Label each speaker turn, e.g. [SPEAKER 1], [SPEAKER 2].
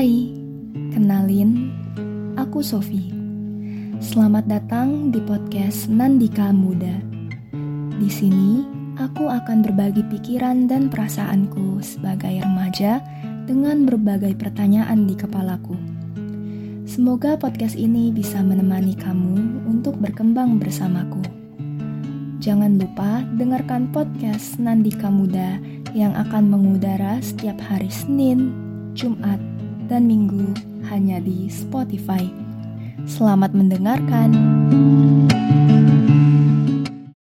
[SPEAKER 1] Hai, kenalin, aku Sofi. Selamat datang di podcast Nandika Muda. Di sini, aku akan berbagi pikiran dan perasaanku sebagai remaja dengan berbagai pertanyaan di kepalaku. Semoga podcast ini bisa menemani kamu untuk berkembang bersamaku. Jangan lupa dengarkan podcast Nandika Muda yang akan mengudara setiap hari Senin, Jumat, dan Minggu hanya di Spotify. Selamat mendengarkan.